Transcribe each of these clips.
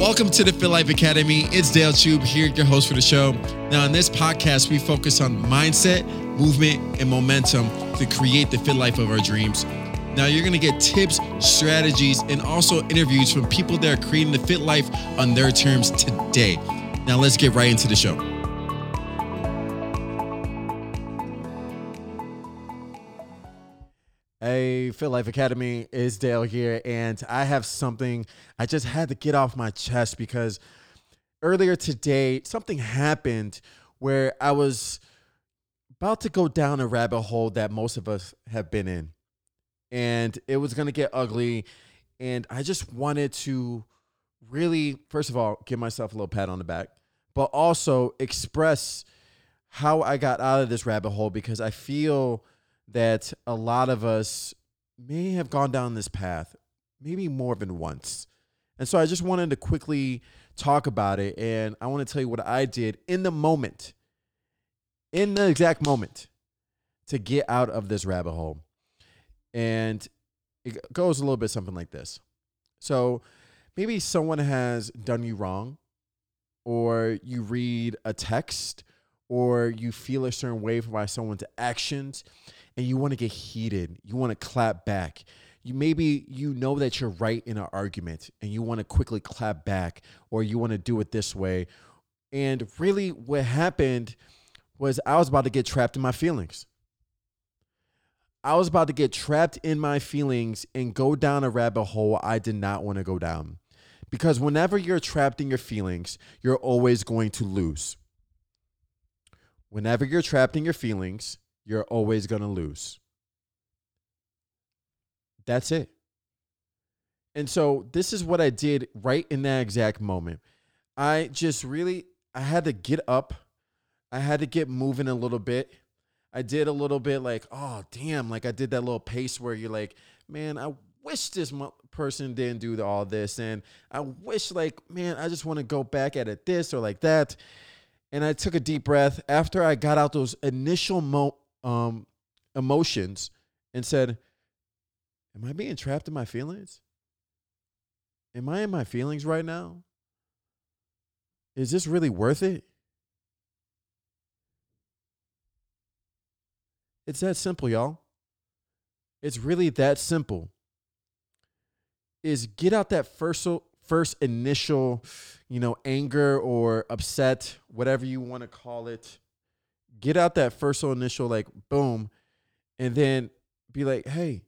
Welcome to the Fit Life Academy. It's Dale Chube here, your host for the show. Now, in this podcast, we focus on mindset, movement, and momentum to create the fit life of our dreams. Now, you're going to get tips, strategies, and also interviews from people that are creating the fit life on their terms today. Now, let's get right into the show. Hey, Fit Life Academy is Dale here, and I have something I just had to get off my chest because earlier today something happened where I was about to go down a rabbit hole that most of us have been in, and it was gonna get ugly, and I just wanted to really, first of all, give myself a little pat on the back, but also express how I got out of this rabbit hole because I feel that a lot of us may have gone down this path, maybe more than once. And so I just wanted to quickly talk about it. And I want to tell you what I did in the moment, in the exact moment, to get out of this rabbit hole. And it goes a little bit something like this. So maybe someone has done you wrong, or you read a text, or you feel a certain way by someone's actions and you want to get heated. You want to clap back. You maybe you know that you're right in an argument and you want to quickly clap back or you want to do it this way. And really what happened was I was about to get trapped in my feelings. I was about to get trapped in my feelings and go down a rabbit hole I did not want to go down. Because whenever you're trapped in your feelings, you're always going to lose. Whenever you're trapped in your feelings, you're always going to lose. That's it. And so this is what I did right in that exact moment. I just really I had to get up. I had to get moving a little bit. I did a little bit like, oh damn, like I did that little pace where you're like, man, I wish this person didn't do all this and I wish like, man, I just want to go back at it this or like that. And I took a deep breath after I got out those initial mo- um, emotions and said, Am I being trapped in my feelings? Am I in my feelings right now? Is this really worth it? It's that simple, y'all. It's really that simple. Is get out that first first initial, you know, anger or upset, whatever you want to call it get out that first initial like boom and then be like hey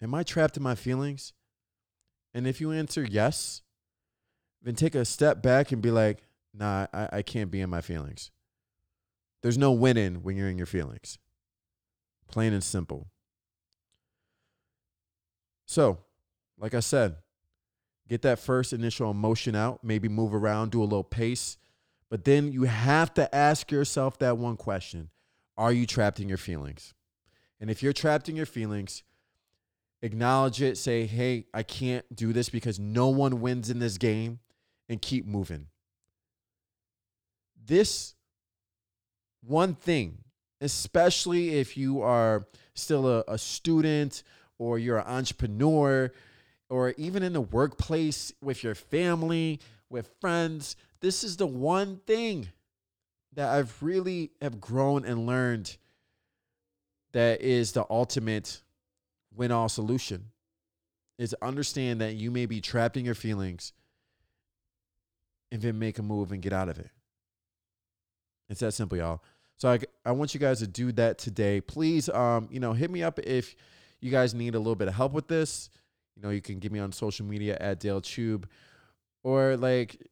am i trapped in my feelings? And if you answer yes then take a step back and be like nah i, I can't be in my feelings. There's no winning when you're in your feelings. Plain and simple. So like i said get that first initial emotion out maybe move around do a little pace but then you have to ask yourself that one question Are you trapped in your feelings? And if you're trapped in your feelings, acknowledge it. Say, hey, I can't do this because no one wins in this game, and keep moving. This one thing, especially if you are still a, a student or you're an entrepreneur or even in the workplace with your family, with friends, this is the one thing that I've really have grown and learned that is the ultimate win all solution is understand that you may be trapped in your feelings and then make a move and get out of it. It's that simple, y'all. So I, I want you guys to do that today. Please, um, you know, hit me up if you guys need a little bit of help with this. You know, you can get me on social media at Dale Chube or like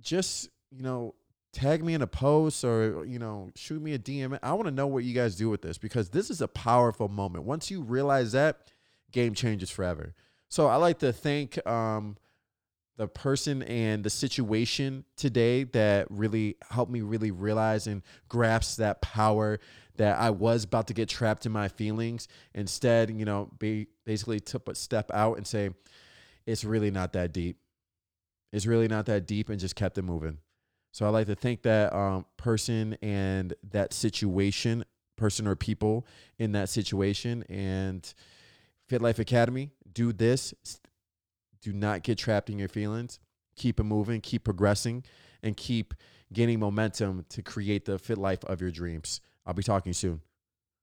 just you know tag me in a post or you know shoot me a dm i want to know what you guys do with this because this is a powerful moment. Once you realize that game changes forever. So i like to thank um, the person and the situation today that really helped me really realize and grasp that power that I was about to get trapped in my feelings. Instead, you know, be basically took a step out and say, it's really not that deep It's really not that deep and just kept it moving. So I like to thank that um, person and that situation, person or people in that situation, and Fit Life Academy. Do this. Do not get trapped in your feelings. keep it moving, keep progressing, and keep gaining momentum to create the fit life of your dreams. I'll be talking soon.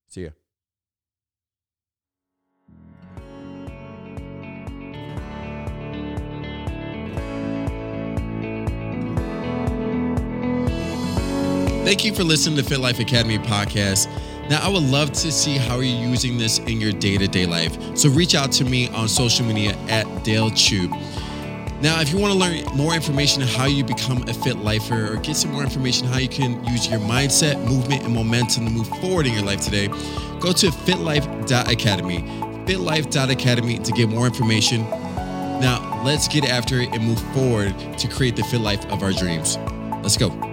See ya. Thank you for listening to Fit Life Academy podcast. Now, I would love to see how you're using this in your day to day life. So reach out to me on social media at Dale Chube. Now, if you want to learn more information on how you become a fit lifer or get some more information how you can use your mindset, movement, and momentum to move forward in your life today, go to fitlife.academy. Fitlife.academy to get more information. Now, let's get after it and move forward to create the fit life of our dreams. Let's go.